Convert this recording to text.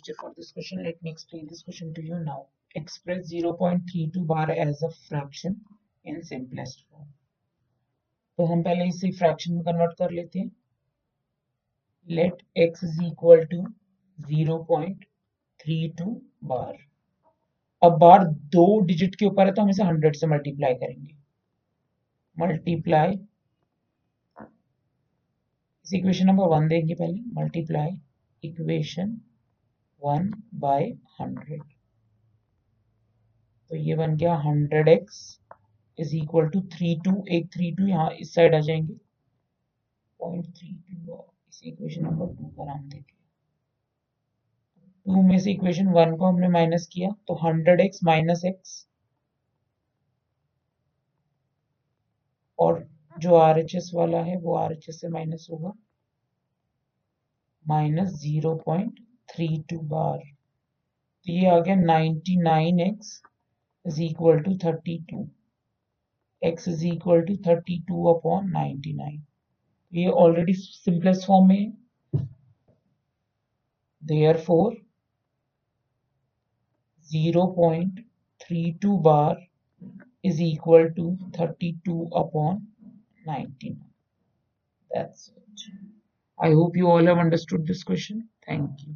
lecture for this question. Let me explain this question to you now. Express 0.32 bar as a fraction in simplest form. तो हम पहले इसे fraction में convert कर लेते हैं let x is equal to 0.32 bar अब बार दो डिजिट के ऊपर है तो हम इसे 100 से मल्टीप्लाई करेंगे मल्टीप्लाई इस इक्वेशन नंबर वन देंगे पहले multiply equation one by hundred. तो ये बन गया hundred x is equal to three two, एक थ्री टू यहाँ इस साइड आ जाएँगे। पॉइंट थ्री टू इस इक्वेशन नंबर टू का नाम देंगे टू में से इक्वेशन वन को हमने माइनस किया तो हंड्रेड एक्स माइनस एक्स। और जो आर एच एस वाला है, वो आर एच एस से माइनस होगा। Minus zero point three to बार तो ये आ गया ninety nine x is equal to thirty two x is equal to thirty two upon ninety nine ये ऑलरेडी सिंपलेस्ट फॉर्म में है therefore zero point three two bar is equal to 32 upon 19. That's it. I hope you all have understood this question. Thank you.